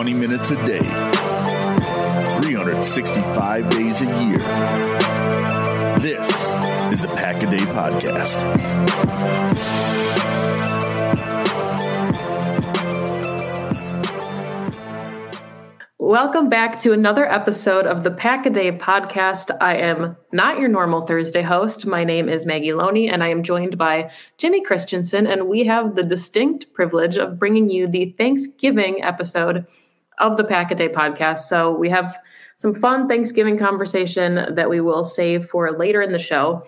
20 minutes a day, 365 days a year. This is the Pack a Day Podcast. Welcome back to another episode of the Pack a Day podcast. I am not your normal Thursday host. My name is Maggie Loney, and I am joined by Jimmy Christensen, and we have the distinct privilege of bringing you the Thanksgiving episode of the Pack a Day podcast. So we have some fun Thanksgiving conversation that we will save for later in the show.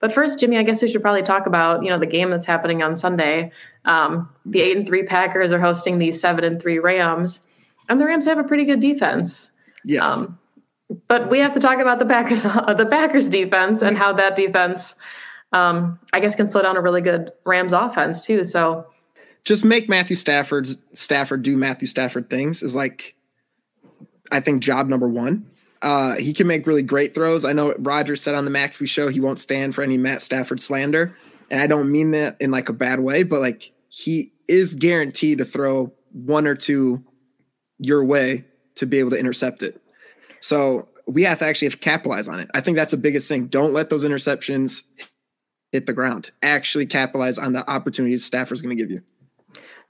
But first, Jimmy, I guess we should probably talk about you know the game that's happening on Sunday. Um, the eight and three Packers are hosting the seven and three Rams, and the Rams have a pretty good defense. Yes. Um, but we have to talk about the Packers, the Packers defense, and how that defense, um, I guess, can slow down a really good Rams offense too. So just make Matthew Stafford's Stafford do Matthew Stafford things is like I think job number one. Uh, he can make really great throws. I know Roger said on the McAfee show he won't stand for any Matt Stafford slander, and I don't mean that in like a bad way, but like he is guaranteed to throw one or two your way to be able to intercept it. So we have to actually have to capitalize on it. I think that's the biggest thing. Don't let those interceptions hit the ground. Actually capitalize on the opportunities Stafford's going to give you.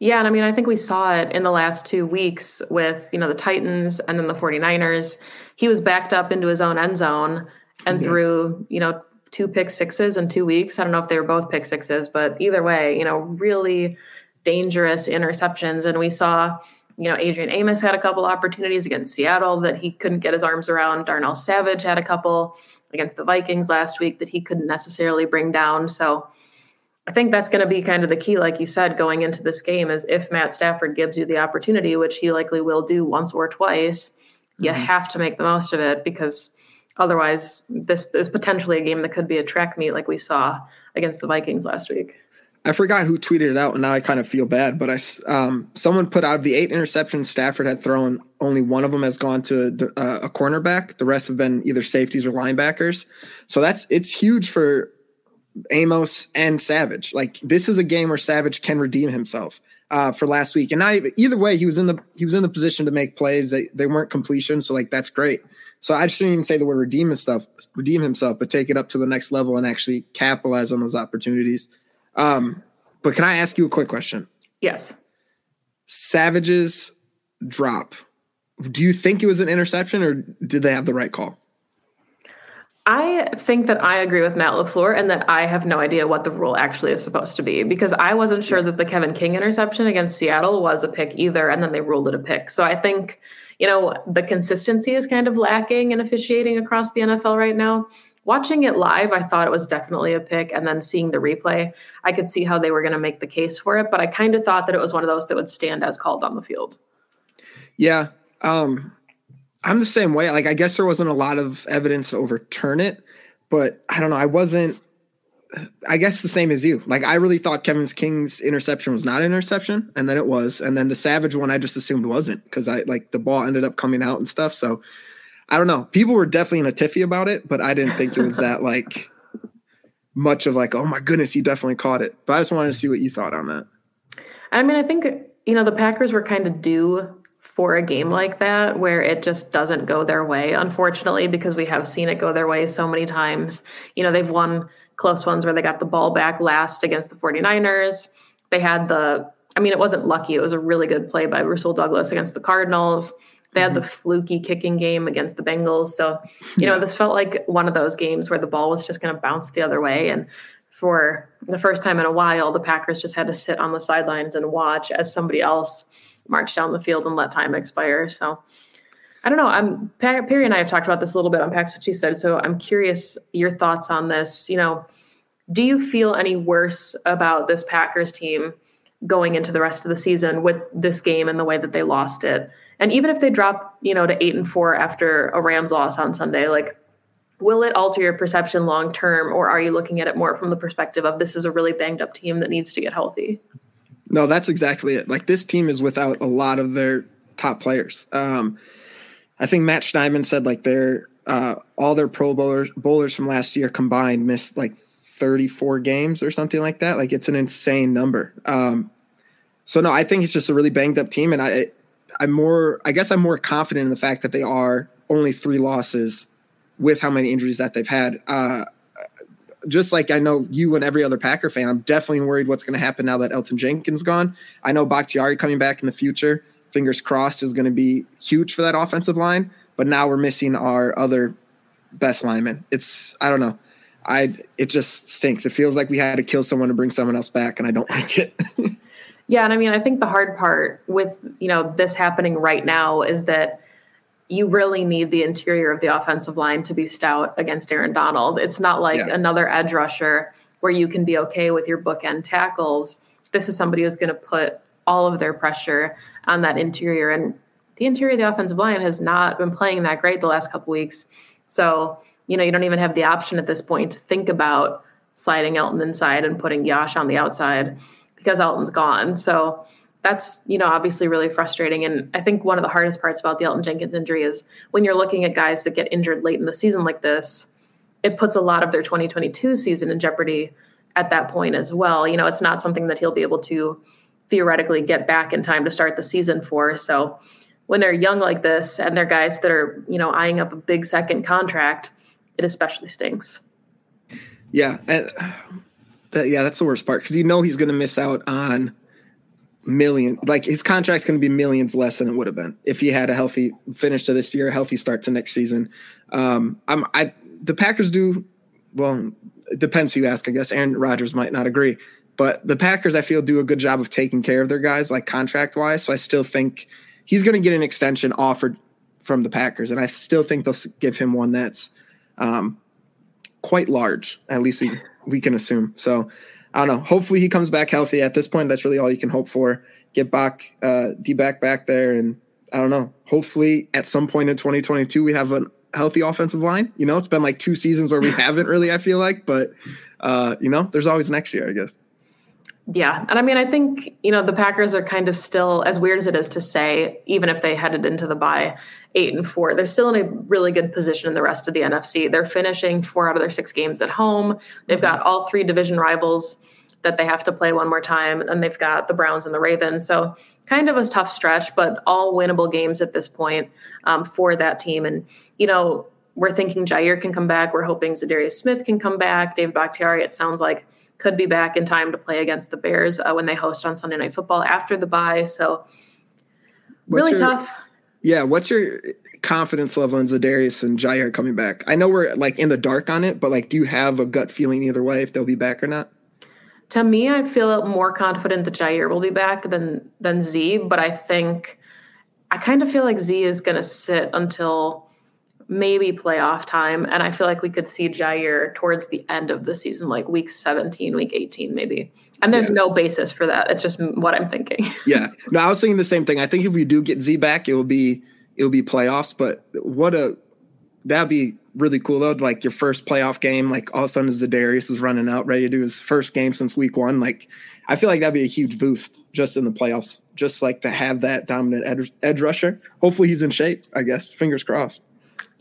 Yeah, and I mean, I think we saw it in the last two weeks with, you know, the Titans and then the 49ers. He was backed up into his own end zone and yeah. threw, you know, two pick sixes in two weeks. I don't know if they were both pick sixes, but either way, you know, really dangerous interceptions. And we saw, you know, Adrian Amos had a couple opportunities against Seattle that he couldn't get his arms around. Darnell Savage had a couple against the Vikings last week that he couldn't necessarily bring down. So, I think that's going to be kind of the key, like you said, going into this game is if Matt Stafford gives you the opportunity, which he likely will do once or twice, you mm-hmm. have to make the most of it because otherwise, this is potentially a game that could be a track meet like we saw against the Vikings last week. I forgot who tweeted it out, and now I kind of feel bad. But I, um, someone put out of the eight interceptions Stafford had thrown. Only one of them has gone to uh, a cornerback. The rest have been either safeties or linebackers. So that's it's huge for Amos and Savage. Like this is a game where Savage can redeem himself uh, for last week, and not even either way. He was in the he was in the position to make plays. They they weren't completion, so like that's great. So I shouldn't even say the word redeem himself, redeem himself, but take it up to the next level and actually capitalize on those opportunities. Um, but can I ask you a quick question? Yes. Savage's drop. Do you think it was an interception, or did they have the right call? I think that I agree with Matt LaFleur and that I have no idea what the rule actually is supposed to be because I wasn't sure that the Kevin King interception against Seattle was a pick either, and then they ruled it a pick. So I think, you know, the consistency is kind of lacking in officiating across the NFL right now. Watching it live, I thought it was definitely a pick, and then seeing the replay, I could see how they were going to make the case for it, but I kind of thought that it was one of those that would stand as called on the field. Yeah. Um, I'm the same way. Like, I guess there wasn't a lot of evidence to overturn it, but I don't know. I wasn't. I guess the same as you. Like, I really thought Kevin King's interception was not an interception, and then it was, and then the Savage one I just assumed wasn't because I like the ball ended up coming out and stuff. So I don't know. People were definitely in a tiffy about it, but I didn't think it was that like much of like, oh my goodness, he definitely caught it. But I just wanted to see what you thought on that. I mean, I think you know the Packers were kind of due for a game like that where it just doesn't go their way, unfortunately, because we have seen it go their way so many times. You know, they've won close ones where they got the ball back last against the 49ers. They had the, I mean, it wasn't lucky. It was a really good play by Rasul Douglas against the Cardinals. They had mm-hmm. the fluky kicking game against the Bengals. So, you know, this felt like one of those games where the ball was just going to bounce the other way. And for the first time in a while, the Packers just had to sit on the sidelines and watch as somebody else marched down the field and let time expire. So, I don't know. I'm Perry and I have talked about this a little bit on Packs What She Said. So I'm curious your thoughts on this. You know, do you feel any worse about this Packers team going into the rest of the season with this game and the way that they lost it? And even if they drop, you know, to eight and four after a Rams loss on Sunday, like will it alter your perception long term or are you looking at it more from the perspective of this is a really banged up team that needs to get healthy no that's exactly it. Like this team is without a lot of their top players. Um, i think matt Schneidman said like their uh, all their pro bowlers bowlers from last year combined missed like 34 games or something like that. Like it's an insane number. Um, so no i think it's just a really banged up team and i i'm more i guess i'm more confident in the fact that they are only three losses with how many injuries that they've had. Uh, just like I know you and every other Packer fan, I'm definitely worried what's going to happen now that Elgton Jenkins gone. I know Bakhtiari coming back in the future, fingers crossed, is going to be huge for that offensive line. But now we're missing our other best lineman. It's I don't know. I it just stinks. It feels like we had to kill someone to bring someone else back, and I don't like it. yeah, and I mean, I think the hard part with you know this happening right now is that you really need the interior of the offensive line to be stout against Aaron Donald. It's not like yeah. another edge rusher where you can be okay with your bookend tackles. This is somebody who's going to put all of their pressure on that interior. And the interior of the offensive line has not been playing that great the last couple weeks. So, you know, you don't even have the option at this point to think about sliding Elgton inside and putting Yash on the outside because Elgton's gone. So that's you know obviously really frustrating. And i think one of the hardest parts about the elgton jenkins injury is when you're looking at guys that get injured late in the season like this it puts a lot of their 2022 season in jeopardy at that point as well. You know it's not something that he'll be able to theoretically get back in time to start the season for. So when they're young like this and they're guys that are you know eyeing up a big second contract it especially stinks. Yeah and, uh, yeah that's the worst part because you know he's going to miss out on million like his contract's going to be millions less than it would have been. If he had a healthy finish to this year a healthy start to next season. Um i'm i the packers do well it depends who you ask i guess. Aaron rodgers might not agree but the packers i feel do a good job of taking care of their guys like contract wise so i still think he's going to get an extension offered from the packers and i still think they'll give him one that's um quite large at least we we can assume. So I don't know. Hopefully he comes back healthy. At this point, that's really all you can hope for. Get back, uh, D back back there, and I don't know. Hopefully, at some point in 2022, we have a healthy offensive line. You know, it's been like two seasons where we haven't really. I feel like, but uh, you know, there's always next year, I guess. Yeah. And I mean, I think, you know, the Packers are kind of still, as weird as it is to say, even if they headed into the bye eight and four, they're still in a really good position in the rest of the NFC. They're finishing four out of their six games at home. They've got all three division rivals that they have to play one more time. And they've got the Browns and the Ravens. So kind of a tough stretch, but all winnable games at this point um, for that team. And, you know, we're thinking Jair can come back. We're hoping Za'Darius Smith can come back. Dave Bakhtiari, it sounds like, could be back in time to play against the Bears uh, when they host on Sunday Night Football after the bye. So really your, tough. Yeah. What's your confidence level in Za'Darius and Jair coming back? I know we're like in the dark on it, but like, do you have a gut feeling either way if they'll be back or not? To me, I feel more confident that Jair will be back than than Z, but I think I kind of feel like Z is going to sit until maybe playoff time, and I feel like we could see Jair towards the end of the season, like week 17, week 18, maybe. And there's yeah. no basis for that. It's just what I'm thinking. yeah, no, I was thinking the same thing. I think if we do get Z back, it will be it will be playoffs. But what a that'd be really cool though. Like your first playoff game, like all of a sudden Za'Darius is running out, ready to do his first game since week one. Like I feel like that'd be a huge boost just in the playoffs. Just like to have that dominant edge, edge rusher. Hopefully he's in shape. I guess fingers crossed.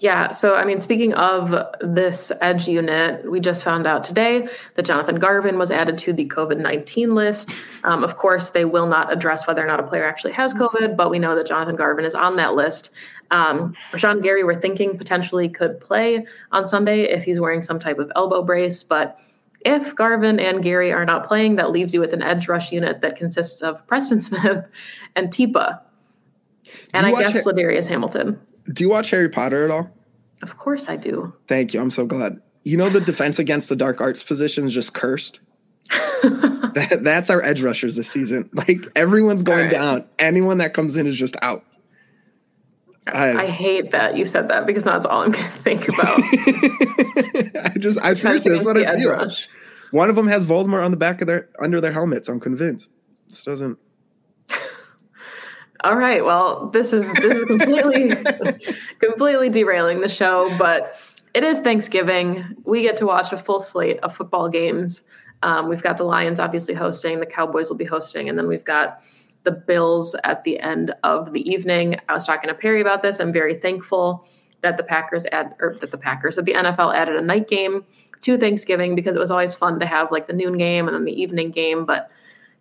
Yeah. So, I mean, speaking of this edge unit, we just found out today that Jonathan Garvin was added to the COVID 19 list. Um, of course, they will not address whether or not a player actually has COVID, but we know that Jonathan Garvin is on that list. Um, Rashan Gary, we're thinking potentially could play on Sunday if he's wearing some type of elbow brace, but if Garvin and Gary are not playing, that leaves you with an edge rush unit that consists of Preston Smith and Tipa. And I guess Ladarius Hamilton. Do you watch Harry Potter at all? Of course I do. Thank you. I'm so glad. You know the defense against the dark arts position is just cursed. that, that's our edge rushers this season. Like everyone's going right. down. Anyone that comes in is just out. I, I, hate that you said that because that's all I'm going to think about. I just, I seriously, that's what I feel. Rush. One of them has Voldemort on the back of their under their helmets. I'm convinced. This doesn't. All right. Well, this is this is completely completely derailing the show, but it is Thanksgiving. We get to watch a full slate of football games. Um, we've got the Lions obviously hosting, the Cowboys will be hosting, and then we've got the Bills at the end of the evening. I was talking to Perry about this. I'm very thankful that the Packers add or that the Packers that the NFL added a night game to Thanksgiving because it was always fun to have like the noon game and then the evening game, but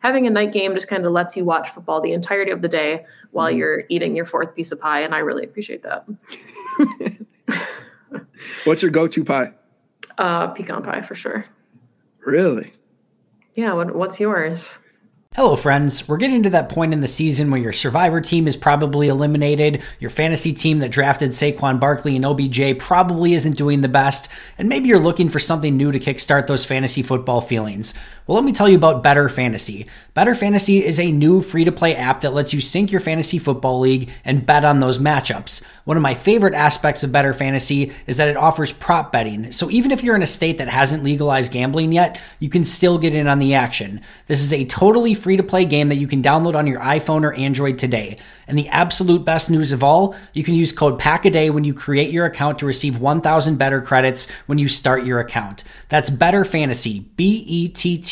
having a night game just kind of lets you watch football the entirety of the day while mm-hmm. you're eating your fourth piece of pie and I really appreciate that. What's your go-to pie? Uh pecan pie for sure. Really? Yeah, what, what's yours? Hello, friends. We're getting to that point in the season where your survivor team is probably eliminated, your fantasy team that drafted Saquon Barkley and OBJ probably isn't doing the best, and maybe you're looking for something new to kickstart those fantasy football feelings. Well, let me tell you about Better Fantasy. Better Fantasy is a new free to play app that lets you sync your fantasy football league and bet on those matchups. One of my favorite aspects of Better Fantasy is that it offers prop betting. So even if you're in a state that hasn't legalized gambling yet, you can still get in on the action. This is a totally free to play game that you can download on your iPhone or Android today. And the absolute best news of all, you can use code PACKADAY when you create your account to receive 1,000 better credits when you start your account. That's Better Fantasy, B E T T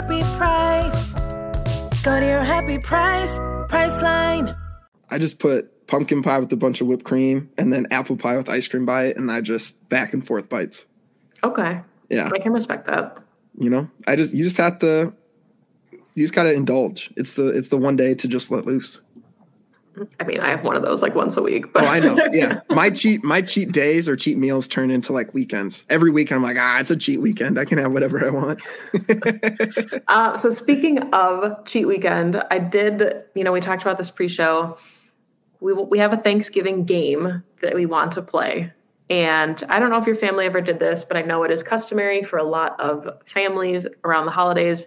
happy price. Go to your happy price, Priceline. I just put pumpkin pie with a bunch of whipped cream and then apple pie with ice cream by it, and I just back and forth bites. Okay. Yeah. I can respect that. You know, I just you just have to you just gotta indulge. It's the it's the one day to just let loose. I mean, I have one of those like once a week. But oh, I know. Yeah, my cheat my cheat days or cheat meals turn into like weekends. Every week, I'm like, ah, it's a cheat weekend. I can have whatever I want. uh, so speaking of cheat weekend, I did. You know, we talked about this pre-show we we have a Thanksgiving game that we want to play. And I don't know if your family ever did this, but I know it is customary for a lot of families around the holidays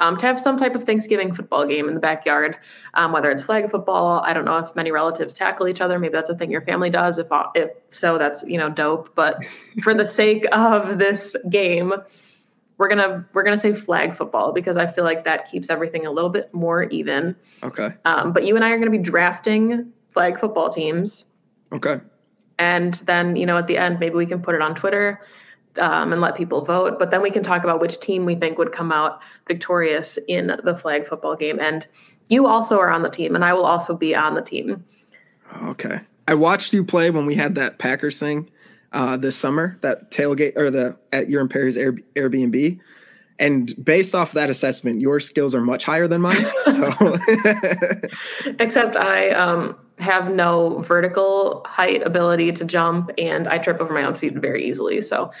um, to have some type of Thanksgiving football game in the backyard, um, whether it's flag football. I don't know if many relatives tackle each other. Maybe that's a thing your family does. If, if so, that's you know dope. But for the sake of this game, we're gonna we're gonna say flag football because I feel like that keeps everything a little bit more even. Okay. Um, but you and I are gonna be drafting flag football teams. Okay. And then, you know, at the end, maybe we can put it on Twitter um, and let people vote. But then we can talk about which team we think would come out victorious in the flag football game. And you also are on the team, and I will also be on the team. Okay. I watched you play when we had that Packers thing uh, this summer, that tailgate or the at your and Perry's Air, Airbnb. And based off that assessment, your skills are much higher than mine. So Except I um, have no vertical height ability to jump, and I trip over my own feet very easily. So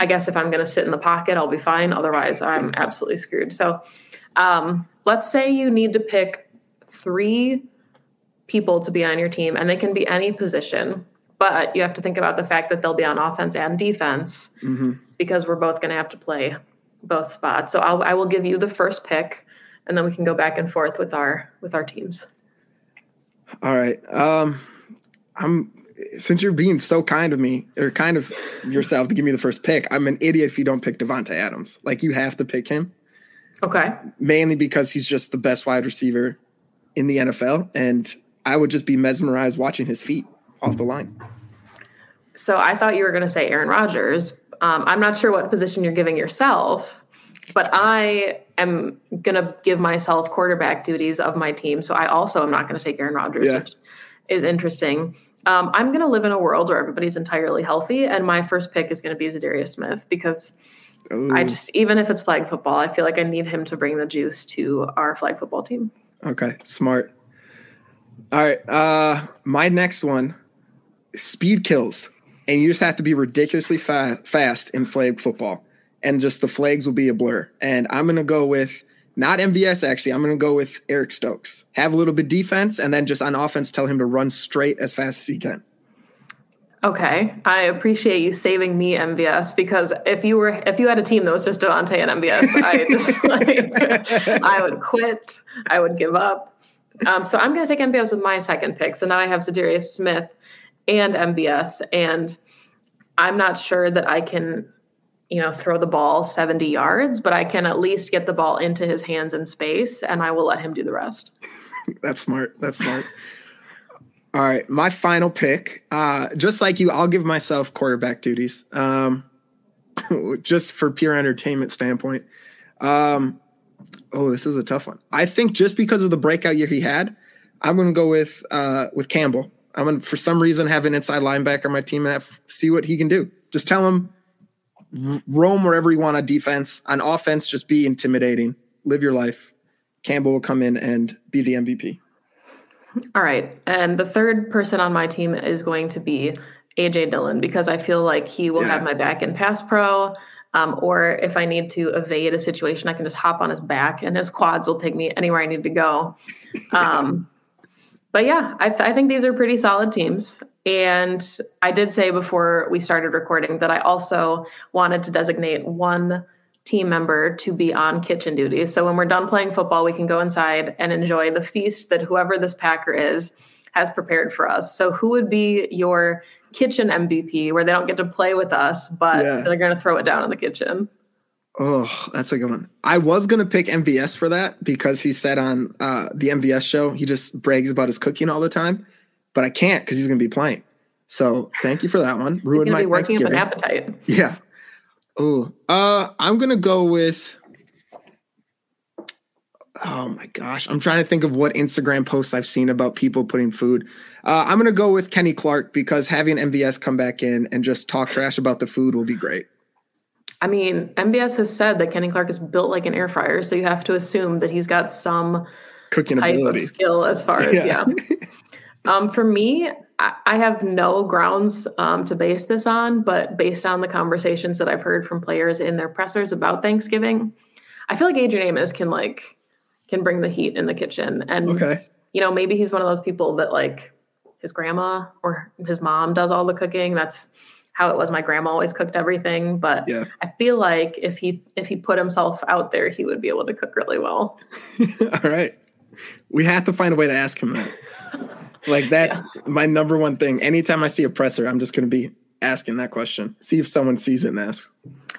I guess if I'm going to sit in the pocket, I'll be fine. Otherwise, I'm absolutely screwed. So um, let's say you need to pick three people to be on your team, and they can be any position, but you have to think about the fact that they'll be on offense and defense because we're both going to have to play both spots. So I'll, I will give you the first pick, and then we can go back and forth with our with our teams. All right. Um, I'm since you're being so kind of me or kind of yourself to give me the first pick. I'm an idiot if you don't pick Davante Adams. Like you have to pick him Okay. mainly because he's just the best wide receiver in the NFL, and I would just be mesmerized watching his feet off the line. So I thought you were going to say Aaron Rodgers. Um, I'm not sure what position you're giving yourself, but I am going to give myself quarterback duties of my team. So I also am not going to take Aaron Rodgers, Yeah. which is interesting. Um, I'm going to live in a world where everybody's entirely healthy, and my first pick is going to be Za'Darius Smith because I just, even if it's flag football, I feel like I need him to bring the juice to our flag football team. Okay, smart. All right, uh, my next one, speed kills, and you just have to be ridiculously fa- fast in flag football, and just the flags will be a blur. And I'm gonna go with not MVS actually. I'm gonna go with Eric Stokes. Have a little bit of defense, and then just on offense, tell him to run straight as fast as he can. Okay, I appreciate you saving me MVS because if you were if you had a team that was just Davante and MVS, I just like I would quit. I would give up. Um, so I'm going to take MVS with my second pick. So now I have Za'Darius Smith and MVS, and I'm not sure that I can, you know, throw the ball 70 yards, but I can at least get the ball into his hands in space, and I will let him do the rest. That's smart. That's smart. All right, my final pick. Uh, just like you, I'll give myself quarterback duties, um, just for pure entertainment standpoint. Um, oh, this is a tough one. I think just because of the breakout year he had, I'm going to go with uh, with Campbell. I'm going to, for some reason, have an inside linebacker on my team and have, see what he can do. Just tell him roam wherever you want on defense. On offense, just be intimidating. Live your life. Campbell will come in and be the MVP. All right. And the third person on my team is going to be AJ Dillon because I feel like he will Yeah. have my back in pass pro. Um, or if I need to evade a situation, I can just hop on his back and his quads will take me anywhere I need to go. Um, but yeah, I, th- I think these are pretty solid teams. And I did say before we started recording that I also wanted to designate one team member to be on kitchen duty. So when we're done playing football, we can go inside and enjoy the feast that whoever this Packer is has prepared for us. So who would be your kitchen MVP where they don't get to play with us, but Yeah. they're going to throw it down in the kitchen? Oh, that's a good one. I was gonna pick MVS for that because he said on uh, the MVS show he just brags about his cooking all the time, but I can't because he's gonna be playing. So thank you for that one. He's Ruined going my to be working up an appetite. Yeah. Oh, uh, I'm gonna go with. Oh my gosh, I'm trying to think of what Instagram posts I've seen about people putting food. Uh, I'm gonna go with Kenny Clark because having MVS come back in and just talk trash about the food will be great. I mean, MVS has said that Kenny Clark is built like an air fryer, so you have to assume that he's got some Cooking ability. skill as far as yeah. Yeah. um, for me, I, I have no grounds um, to base this on, but based on the conversations that I've heard from players in their pressers about Thanksgiving, I feel like Adrian Amos can like can bring the heat in the kitchen, and Okay. you know maybe he's one of those people that like his grandma or his mom does all the cooking. That's how it was. My grandma always cooked everything, but Yeah. I feel like if he if he put himself out there, he would be able to cook really well. All right. We have to find a way to ask him that. Like that's my number one thing. Anytime I see a presser, I'm just going to be asking that question. See if someone sees it and asks.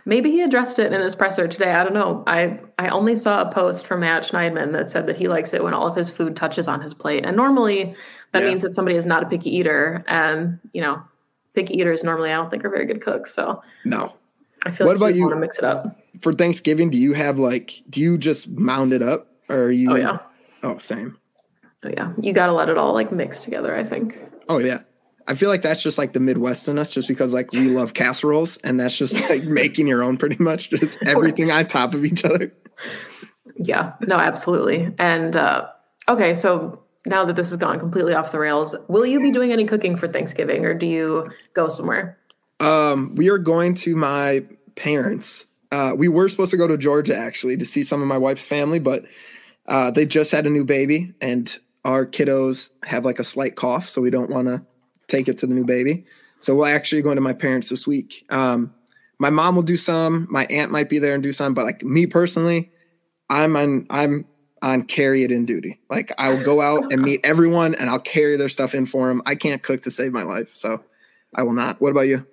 Maybe he addressed it in his presser today. I don't know. I I only saw a post from Matt Schneidman that said that he likes it when all of his food touches on his plate. And normally that Yeah. means that somebody is not a picky eater. And you know, picky eaters normally I don't think are very good cooks. So No. I feel What like about you you? want to mix it up. For Thanksgiving, do you have like do you just mound it up or are you Oh yeah. Oh, same. Oh yeah. You gotta let it all like mix together, I think. Oh yeah. I feel like that's just like the Midwest in us, just because like we love casseroles, and that's just like making your own pretty much, just everything on top of each other. Yeah, no, absolutely. And uh, okay, so now that this has gone completely off the rails, will you be doing any cooking for Thanksgiving, or do you go somewhere? Um, we are going to my parents. Uh, we were supposed to go to Georgia actually to see some of my wife's family, but uh, they just had a new baby, and our kiddos have like a slight cough, so we don't want to take it to the new baby. So we're actually going to my parents this week. Um, my mom will do some. My aunt might be there and do some, but like me personally, I'm on I'm on carry it in duty. Like I will go out and meet everyone, and I'll carry their stuff in for them. I can't cook to save my life, so I will not. What about you?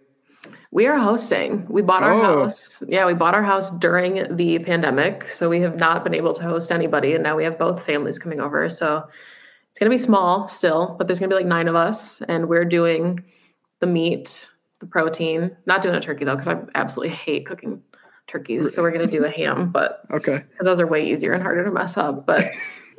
We are hosting. We bought our Oh. house. Yeah, we bought our house during the pandemic. So we have not been able to host anybody. And now we have both families coming over. So it's going to be small still, but there's going to be like nine of us. And we're doing the meat, the protein. Not doing a turkey though, because I absolutely hate cooking turkeys. So we're going to do a ham, but Okay. because those are way easier and harder to mess up. But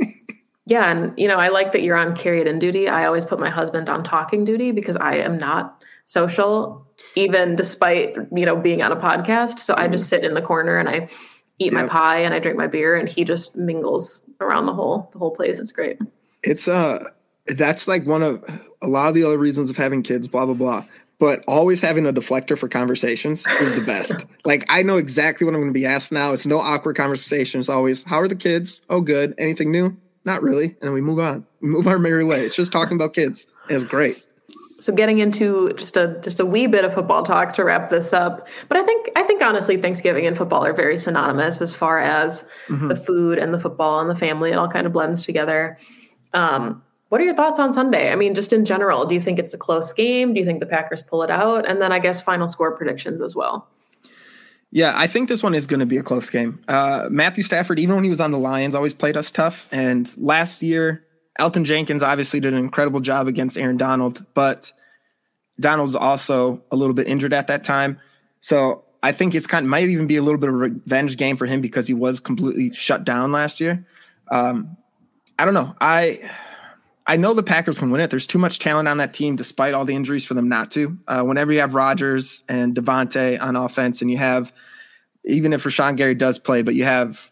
yeah, and you know, I like that you're on carry it in duty. I always put my husband on talking duty because I am not social, even despite you know being on a podcast. So I just mm. sit in the corner and I eat my pie and I drink my beer, and he just mingles around the whole the whole place. It's great. It's uh that's like one of a lot of the other reasons of having kids, blah blah blah. But always having a deflector for conversations is the best. like I know exactly what I'm going to be asked now. It's no awkward conversations. Always, how are the kids? Oh, good. Anything new? Not really. And then we move on. We move our merry way. It's just talking about kids. It's great. So getting into just a just a wee bit of football talk to wrap this up. But I think I think honestly Thanksgiving and football are very synonymous as far as the food and the football and the family. It all kind of blends together. Um, what are your thoughts on Sunday? I mean, just in general, do you think it's a close game? Do you think the Packers pull it out? And then I guess final score predictions as well. Yeah, I think this one is going to be a close game. Uh, Matthew Stafford, even when he was on the Lions, always played us tough. And last year, Elgton Jenkins obviously did an incredible job against Aaron Donald, but Donald's also a little bit injured at that time. So I think it's kind of might even be a little bit of a revenge game for him because he was completely shut down last year. Um, I don't know. I I know the Packers can win it. There's too much talent on that team, despite all the injuries, for them not to. Uh, whenever you have Rodgers and Davante on offense, and you have even if Rashan Gary does play, but you have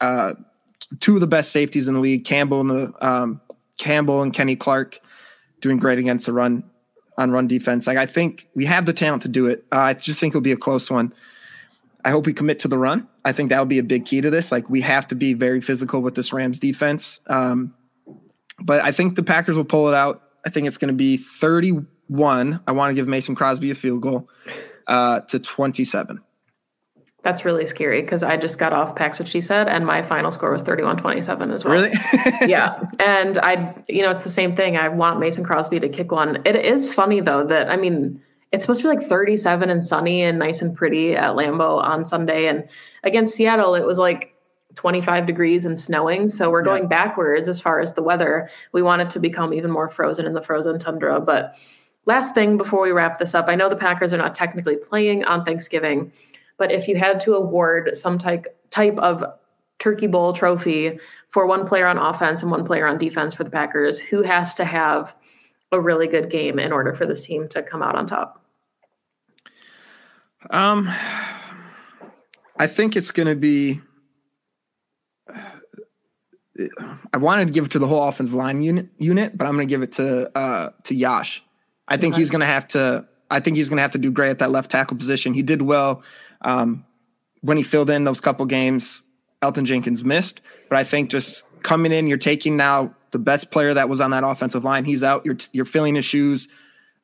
uh, two of the best safeties in the league, Campbell and the um, Campbell and Kenny Clark, doing great against the run on run defense. Like I think we have the talent to do it. Uh, I just think it'll be a close one. I hope we commit to the run. I think that would be a big key to this. Like we have to be very physical with this Rams defense. Um, but I think the Packers will pull it out. I think it's going to be 31. I want to give Mason Crosby a field goal uh, to 27. That's really scary because I just got off Packs What She Said, and my final score was 31 27 as well. Really? yeah. And I, you know, it's the same thing. I want Mason Crosby to kick one. It is funny though that I mean, it's supposed to be like 37 and sunny and nice and pretty at Lambeau on Sunday. And against Seattle, it was like 25 degrees and snowing. So we're going backwards as far as the weather. We want it to become even more frozen in the frozen tundra. But last thing before we wrap this up, I know the Packers are not technically playing on Thanksgiving, but if you had to award some type type of Turkey Bowl trophy for one player on offense and one player on defense for the Packers, who has to have a really good game in order for this team to come out on top? Um, I think it's going to be. I wanted to give it to the whole offensive line unit, unit, but I'm going to give it to uh, to Yash. I think he's going to have to. I think he's going to have to do great at that left tackle position. He did well um, when he filled in those couple games. Elgton Jenkins missed, but I think just coming in, you're taking now the best player that was on that offensive line. He's out. You're you're filling his shoes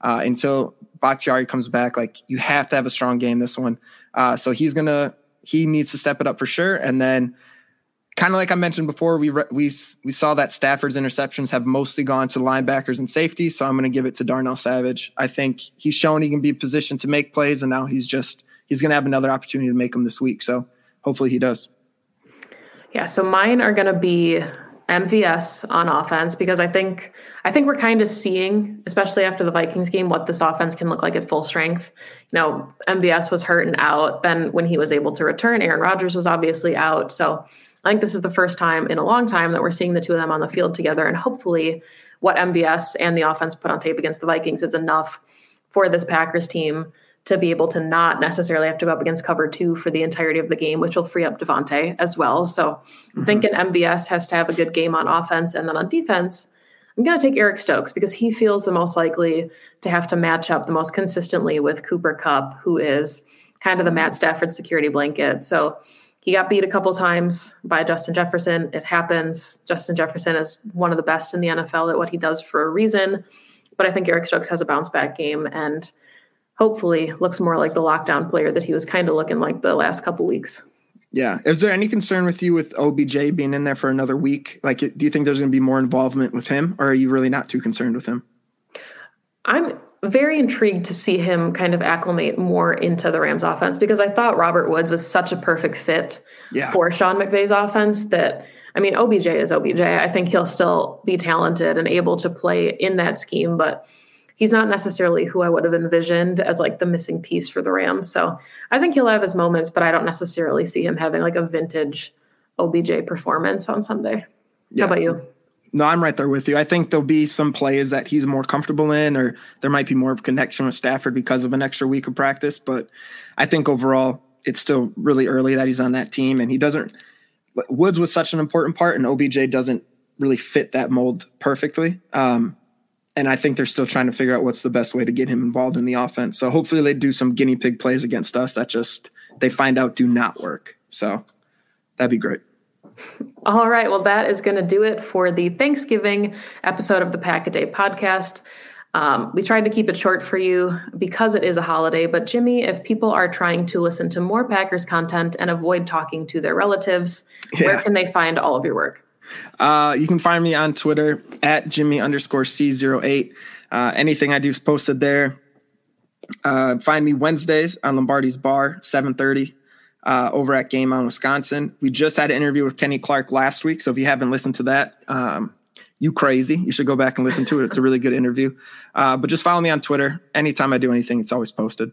uh, until Bakhtiari comes back. Like you have to have a strong game this one. Uh, so he's gonna he needs to step it up for sure. And then, kind of like I mentioned before, we re- we we saw that Stafford's interceptions have mostly gone to linebackers and safety. So I'm gonna give it to Darnell Savage. I think he's shown he can be positioned to make plays, and now he's just he's gonna have another opportunity to make them this week. So hopefully he does. Yeah, so mine are going to be MVS on offense because I think I think we're kind of seeing, especially after the Vikings game, what this offense can look like at full strength. You know, MVS was hurt and out. Then when he was able to return, Aaron Rodgers was obviously out. So I think this is the first time in a long time that we're seeing the two of them on the field together. And hopefully, what MVS and the offense put on tape against the Vikings is enough for this Packers team to be able to not necessarily have to go up against cover two for the entirety of the game, which will free up Davante as well. So mm-hmm. I'm thinking MVS has to have a good game on offense. And then on defense, I'm going to take Eric Stokes because he feels the most likely to have to match up the most consistently with Cooper Kupp, who is kind of the Matt Stafford security blanket. So he got beat a couple times by Justin Jefferson. It happens. Justin Jefferson is one of the best in the NFL at what he does for a reason. But I think Eric Stokes has a bounce back game and hopefully looks more like the lockdown player that he was kind of looking like the last couple weeks. Yeah. Is there any concern with you with OBJ being in there for another week? Like, do you think there's going to be more involvement with him, or are you really not too concerned with him? I'm very intrigued to see him kind of acclimate more into the Rams offense because I thought Robert Woods was such a perfect fit yeah. for Sean McVay's offense that I mean OBJ is OBJ. I think he'll still be talented and able to play in that scheme, but he's not necessarily who I would have envisioned as like the missing piece for the Rams. So I think he'll have his moments, but I don't necessarily see him having like a vintage OBJ performance on Sunday. Yeah. How about you? No, I'm right there with you. I think there'll be some plays that he's more comfortable in, or there might be more of a connection with Stafford because of an extra week of practice. But I think overall, it's still really early that he's on that team, and he doesn't. Woods was such an important part, and OBJ doesn't really fit that mold perfectly. Um, and I think they're still trying to figure out what's the best way to get him involved in the offense. So hopefully they do some guinea pig plays against us that just they find out do not work. So that'd be great. All right. Well, that is going to do it for the Thanksgiving episode of the Pack a Day podcast. Um, we tried to keep it short for you because it is a holiday. But, Jimmy, if people are trying to listen to more Packers content and avoid talking to their relatives, yeah. where can they find all of your work? Uh, you can find me on Twitter at Jimmy underscore C08. Uh, anything I do is posted there. Uh, find me Wednesdays on Lombardi's Bar, 730 uh, over at Game On Wisconsin. We just had an interview with Kenny Clark last week. So if you haven't listened to that, um, you crazy. You should go back and listen to it. It's a really good interview. Uh, but just follow me on Twitter. Anytime I do anything, it's always posted.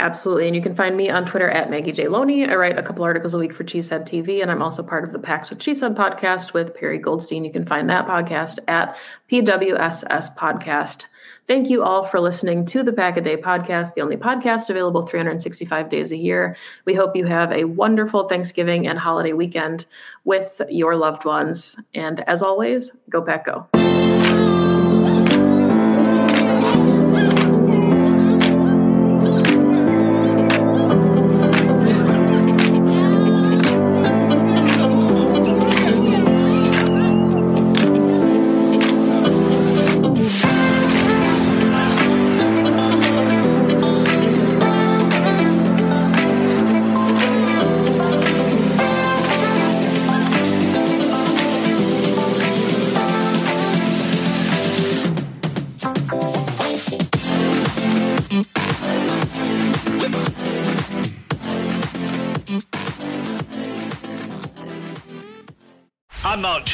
Absolutely. And you can find me on Twitter at Maggie J. Loney. I write a couple articles a week for Cheesehead TV, and I'm also part of the Packs with Cheesehead podcast with Perry Goldstein. You can find that podcast at PWSS Podcast. Thank you all for listening to the Pack a Day podcast, the only podcast available 365 days a year. We hope you have a wonderful Thanksgiving and holiday weekend with your loved ones. And as always, go Pack Go.